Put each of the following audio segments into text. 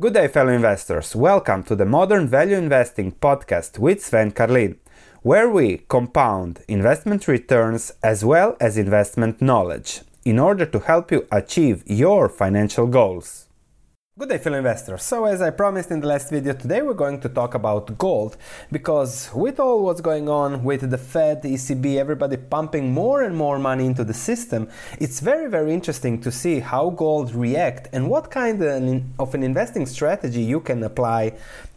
Good day, fellow investors. Welcome to the Modern Value Investing podcast with Sven Carlin, where we compound investment returns as well as investment knowledge in order to help you achieve your financial goals. Good day, fellow investors. So, as I promised in the last video, today we're going to talk about gold because, with all what's going on with the Fed, ECB, everybody pumping more and more money into the system, it's very, very interesting to see how gold react and what kind of an investing strategy you can apply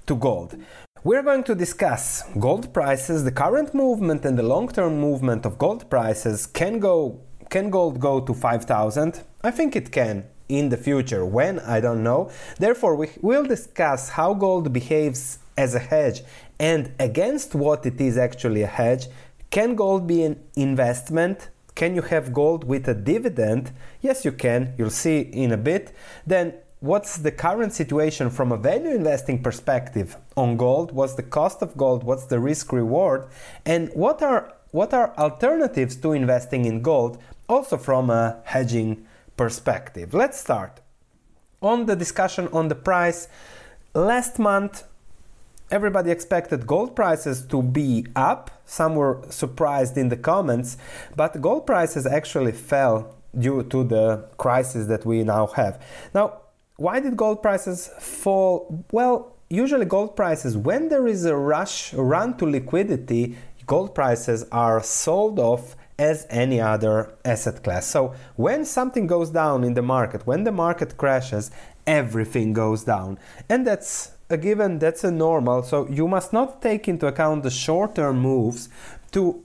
to gold. We're going to discuss gold prices, the current movement and the long-term movement of gold prices. Can go can gold go to 5000? I think it can in the future. When? I don't know. Therefore, we will discuss how gold behaves as a hedge and against what it is actually a hedge. Can gold be an investment? Can you have gold with a dividend? Yes, you can. You'll see in a bit. Then, what's the current situation from a value investing perspective on gold? What's the cost of gold? What's the risk reward? And what are what are alternatives to investing in gold also from a hedging perspective. Let's start. On the discussion on the price, last month everybody expected gold prices to be up. Some were surprised in the comments, but gold prices actually fell due to the crisis that we now have. Now, why did gold prices fall? Well, usually gold prices, when there is a rush, run to liquidity, gold prices are sold off as any other asset class. So when something goes down in the market, when the market crashes, everything goes down. And that's a given, that's a normal. So you must not take into account the short term moves to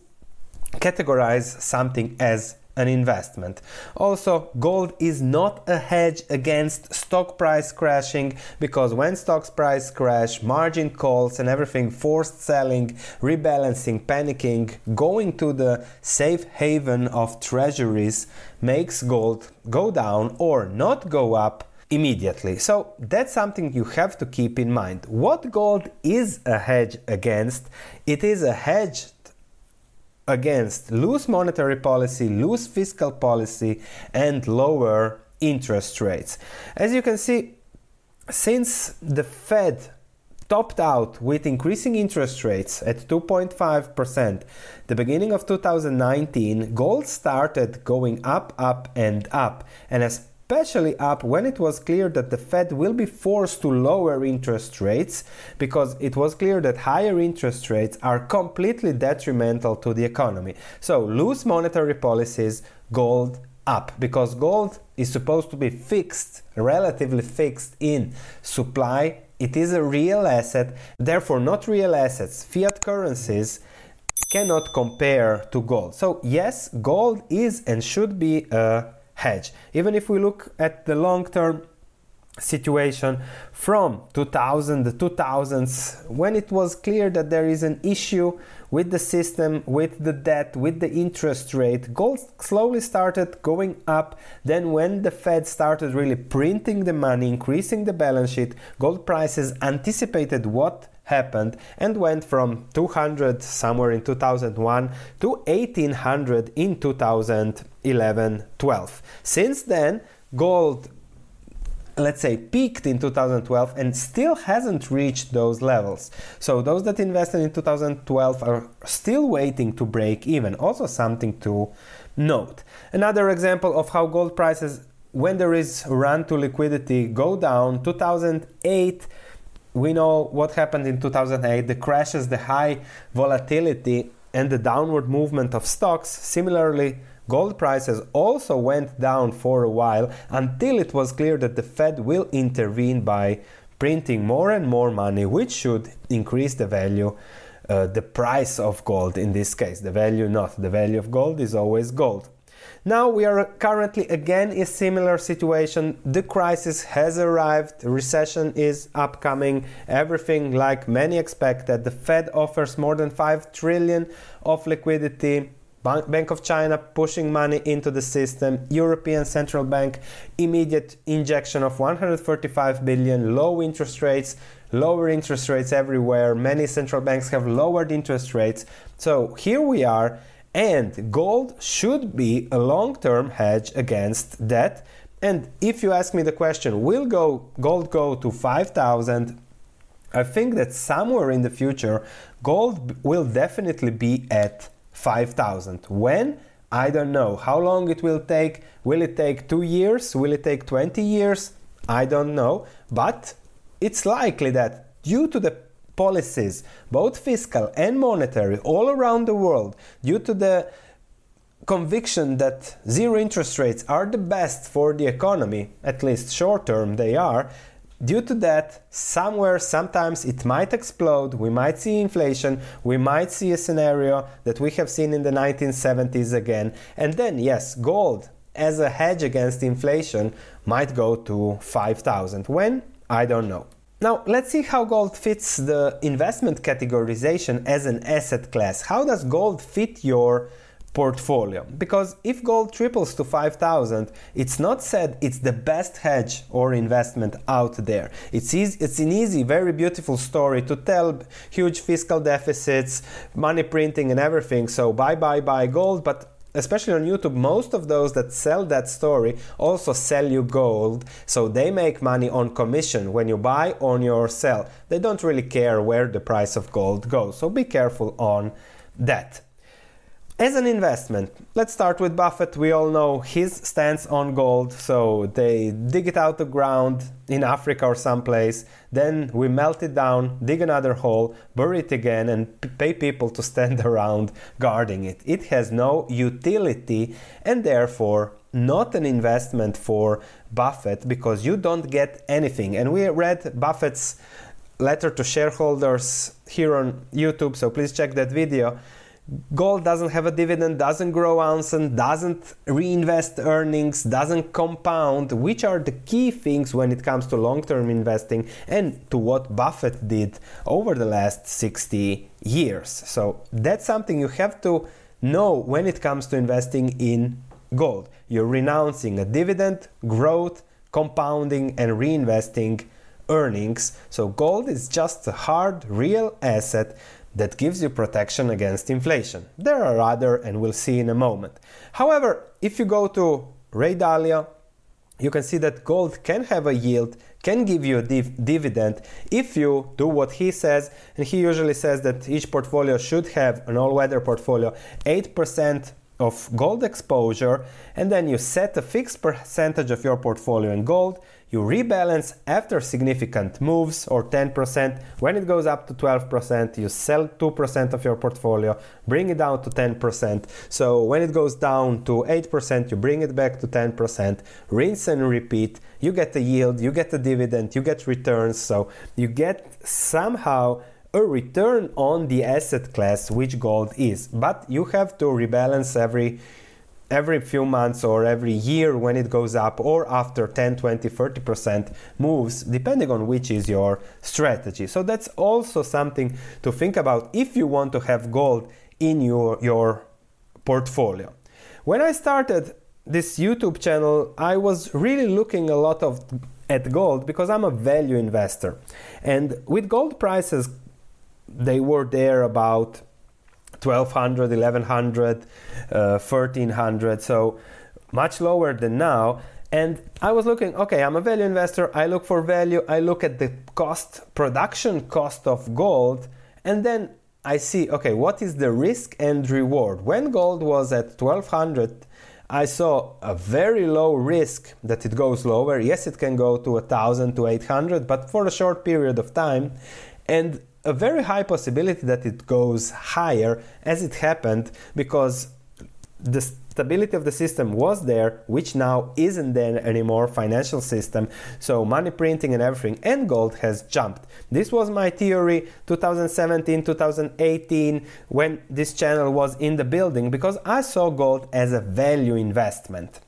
categorize something as an investment. Also, gold is not a hedge against stock price crashing because when stock price crash, margin calls and everything, forced selling, rebalancing, panicking, going to the safe haven of treasuries makes gold go down or not go up immediately. So that's something you have to keep in mind. What gold is a hedge against? It is a hedge against loose monetary policy, loose fiscal policy, and lower interest rates. As you can see, since the Fed topped out with increasing interest rates at 2.5%, the beginning of 2019, gold started going up, up, and up. And as especially up when it was clear that the Fed will be forced to lower interest rates because it was clear that higher interest rates are completely detrimental to the economy. So, loose monetary policies, gold up because gold is supposed to be fixed, relatively fixed in supply. It is a real asset, therefore, not real assets, fiat currencies cannot compare to gold. So, yes, gold is and should be a hedge. Even if we look at the long term situation from 2000 the 2000s when it was clear that there is an issue with the system with the debt with the interest rate gold slowly started going up then when the fed started really printing the money increasing the balance sheet gold prices anticipated what happened and went from 200 somewhere in 2001 to 1800 in 2011 12. Since then, gold let's say peaked in 2012 and still hasn't reached those levels. So those that invested in 2012 are still waiting to break even. Also something to note. Another example of how gold prices when there is run to liquidity go down 2008 we know what happened in 2008 the crashes, the high volatility, and the downward movement of stocks. Similarly, gold prices also went down for a while until it was clear that the Fed will intervene by printing more and more money, which should increase the value. Uh, the price of gold in this case, the value not. The value of gold is always gold. Now we are currently again in a similar situation. The crisis has arrived, recession is upcoming, everything like many expected. The Fed offers more than 5 trillion of liquidity. Bank of China pushing money into the system, European Central Bank immediate injection of 145 billion, low interest rates, lower interest rates everywhere. Many central banks have lowered interest rates. So here we are and gold should be a long term hedge against that And if you ask me the question, will go gold go to 5000? I think that somewhere in the future gold will definitely be at 5000. When? I don't know. How long it will take? Will it take 2 years? Will it take 20 years? I don't know, but it's likely that due to the policies, both fiscal and monetary, all around the world, due to the conviction that zero interest rates are the best for the economy, at least short term they are, due to that, somewhere, sometimes it might explode. We might see inflation. We might see a scenario that we have seen in the 1970s again. And then, yes, gold as a hedge against inflation might go to 5,000. When? I don't know. Now, let's see how gold fits the investment categorization as an asset class. How does gold fit your portfolio? Because if gold triples to 5000, it's not said it's the best hedge or investment out there. It's easy, it's an easy, very beautiful story to tell huge fiscal deficits, money printing and everything. So buy buy buy gold, but especially on YouTube, most of those that sell that story also sell you gold. So they make money on commission when you buy on your sell. They don't really care where the price of gold goes. So be careful on that. As an investment, let's start with Buffett. We all know his stance on gold. So they dig it out of the ground in Africa or someplace, then we melt it down, dig another hole, bury it again, and pay people to stand around guarding it. It has no utility and therefore not an investment for Buffett because you don't get anything. And we read Buffett's letter to shareholders here on YouTube, so please check that video gold doesn't have a dividend, doesn't grow ounces, doesn't reinvest earnings, doesn't compound, which are the key things when it comes to long term investing and to what Buffett did over the last 60 years. So that's something you have to know when it comes to investing in gold. You're renouncing a dividend, growth, compounding, and reinvesting earnings. So gold is just a hard, real asset that gives you protection against inflation. There are other, and we'll see in a moment. However, if you go to Ray Dalio, you can see that gold can have a yield, can give you a div- dividend if you do what he says. And he usually says that each portfolio should have an all weather portfolio 8% of gold exposure, and then you set a fixed percentage of your portfolio in gold. You rebalance after significant moves or 10%. When it goes up to 12%, you sell 2% of your portfolio, bring it down to 10%. So when it goes down to 8%, you bring it back to 10%, rinse and repeat. You get the yield, you get the dividend, you get returns. So you get somehow a return on the asset class which gold is. But you have to rebalance every every few months or every year when it goes up or after 10 20 30% moves depending on which is your strategy. So that's also something to think about if you want to have gold in your your portfolio. When i started this youtube channel i was really looking a lot of at gold because i'm a value investor. And with gold prices they were there about 1200 1100 uh, 1300 so much lower than now and i was looking okay i'm a value investor i look for value i look at the cost production cost of gold and then i see okay what is the risk and reward when gold was at 1200 I saw a very low risk that it goes lower. Yes, it can go to 1000 to 800, but for a short period of time. And a very high possibility that it goes higher as it happened because the stability of the system was there, which now isn't there anymore, financial system. So money printing and everything, and gold has jumped. This was my theory 2017, 2018, when this channel was in the building, because I saw gold as a value investment.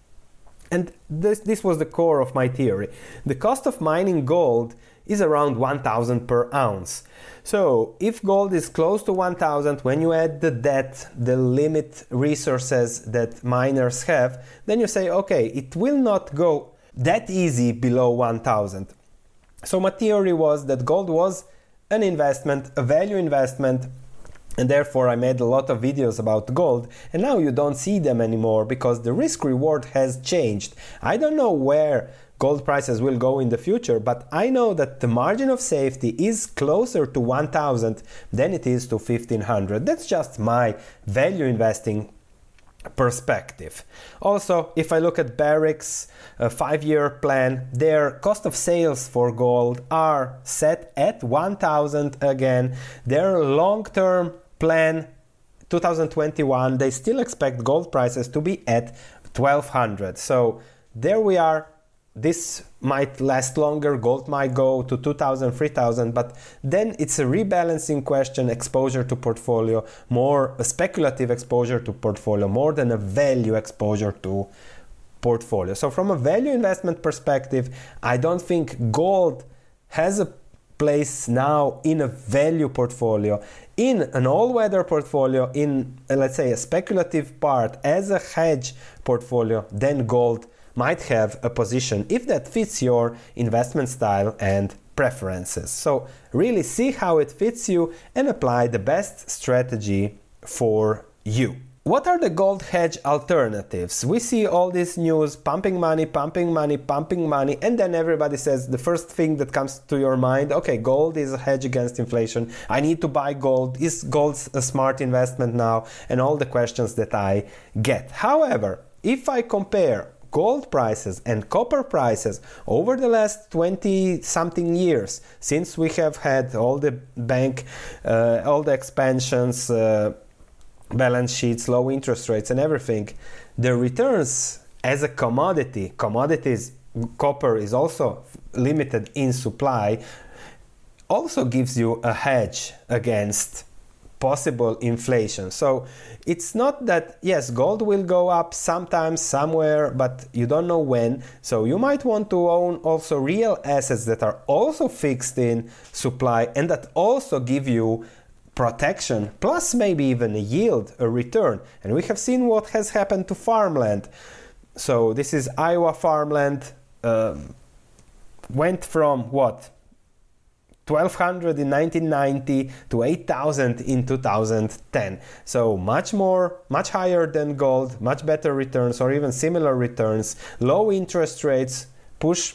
And this, this was the core of my theory. The cost of mining gold is around 1000 per ounce. So, if gold is close to 1000, when you add the debt, the limit resources that miners have, then you say, okay, it will not go that easy below 1000. So, my theory was that gold was an investment, a value investment, and therefore I made a lot of videos about gold and now you don't see them anymore because the risk reward has changed. I don't know where gold prices will go in the future, but I know that the margin of safety is closer to 1000 than it is to 1500. That's just my value investing perspective. Also, if I look at Barrick's uh, five year plan, their cost of sales for gold are set at 1000 again. Their long term plan 2021, they still expect gold prices to be at 1200. So there we are this might last longer gold might go to 2000 3000 but then it's a rebalancing question exposure to portfolio more a speculative exposure to portfolio more than a value exposure to portfolio. So from a value investment perspective i don't think gold has a place now in a value portfolio. In an all-weather portfolio in let's say a speculative part as a hedge portfolio then gold might have a position if that fits your investment style and preferences. So, really see how it fits you and apply the best strategy for you. What are the gold hedge alternatives? We see all this news pumping money, pumping money, pumping money, and then everybody says the first thing that comes to your mind okay, gold is a hedge against inflation. I need to buy gold. Is gold a smart investment now? And all the questions that I get. However, if I compare gold prices and copper prices over the last 20 something years since we have had all the bank uh, all the expansions uh, balance sheets low interest rates and everything the returns as a commodity commodities copper is also limited in supply also gives you a hedge against possible inflation. So it's not that, yes, gold will go up sometimes, somewhere, but you don't know when. So you might want to own also real assets that are also fixed in supply and that also give you protection, plus maybe even a yield, a return. And we have seen what has happened to farmland. So this is Iowa farmland. Um, went from what 1200 in 1990 to 8000 in 2010 so much more much higher than gold much better returns or even similar returns. Low interest rates push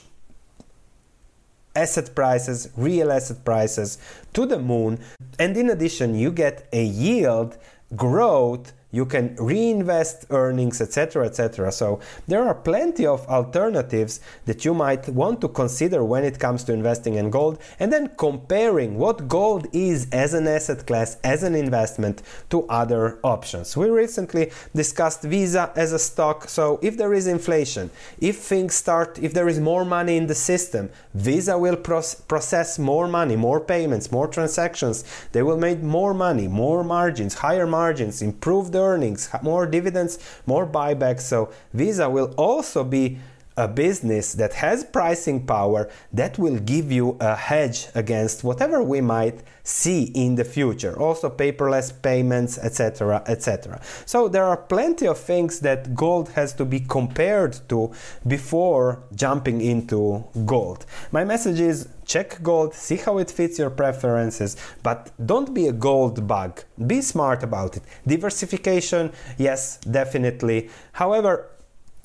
asset prices real asset prices to the moon. And in addition you get a yield growth you can reinvest earnings, etc., etc. So there are plenty of alternatives that you might want to consider when it comes to investing in gold, and then comparing what gold is as an asset class, as an investment to other options. We recently discussed Visa as a stock. So if there is inflation, if things start, if there is more money in the system, Visa will process more money, more payments, more transactions. They will make more money, more margins, higher margins, improve the earnings, more dividends, more buybacks. So Visa will also be a business that has pricing power that will give you a hedge against whatever we might see in the future. Also paperless payments etc etc so there are plenty of things that gold has to be compared to before jumping into gold. My message is check gold see how it fits your preferences but don't be a gold bug. Be smart about it. Diversification yes definitely. However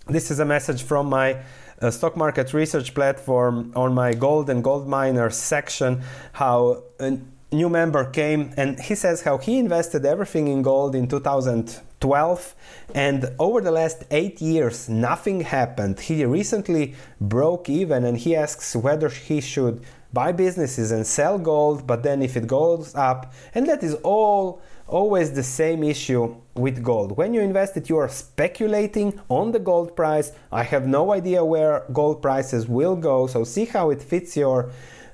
this is a message from my uh, stock market research platform on my gold and gold miners section. How a new member came and he says how he invested everything in gold in 2012 and over the last eight years nothing happened. He recently broke even and he asks whether he should buy businesses and sell gold, but then if it goes up, and that is all always the same issue with gold. When you invest it, you are speculating on the gold price. I have no idea where gold prices will go, so see how it fits your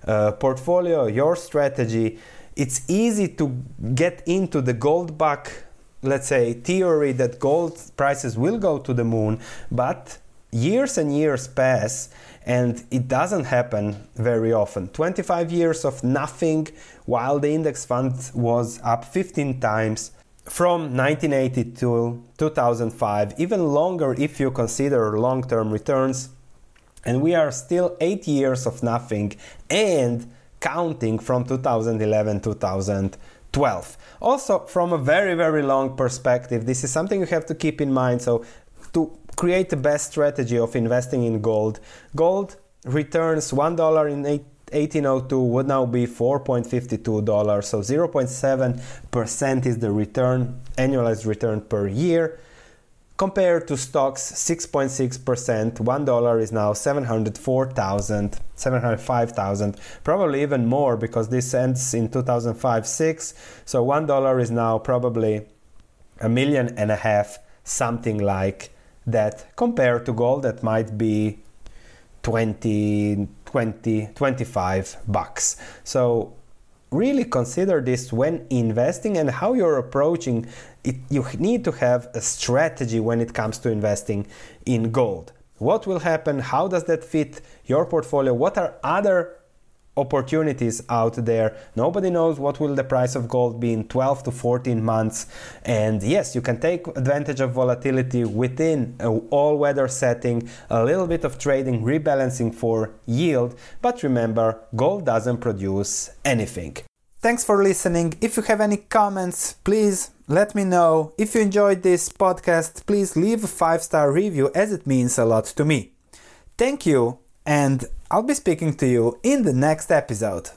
uh, portfolio, your strategy. It's easy to get into the gold bug, let's say, theory that gold prices will go to the moon, but years and years pass and it doesn't happen very often 25 years of nothing while the index fund was up 15 times from 1980 to 2005 even longer if you consider long-term returns and we are still 8 years of nothing and counting from 2011 2012. Also, from a very, very long perspective, this is something you have to keep in mind. So, to create the best strategy of investing in gold, gold returns $1 in 1802 would now be $4.52. So 0.7% is the return, annualized return per year. Compared to stocks, 6.6%, $1 is now 704,000, 705,000, probably even more because this ends in 2005 6. So $1 is now probably a million and a half, something like that, compared to gold that might be 20, 20, 25 bucks. So really consider this when investing and how you're approaching it. You need to have a strategy when it comes to investing in gold. What will happen? How does that fit your portfolio? What are other opportunities out there. Nobody knows what will the price of gold be in 12 to 14 months. And yes, you can take advantage of volatility within an all-weather setting, a little bit of trading, rebalancing for yield, but remember, gold doesn't produce anything. Thanks for listening. If you have any comments, please let me know. If you enjoyed this podcast, please leave a 5-star review as it means a lot to me. Thank you and I'll be speaking to you in the next episode.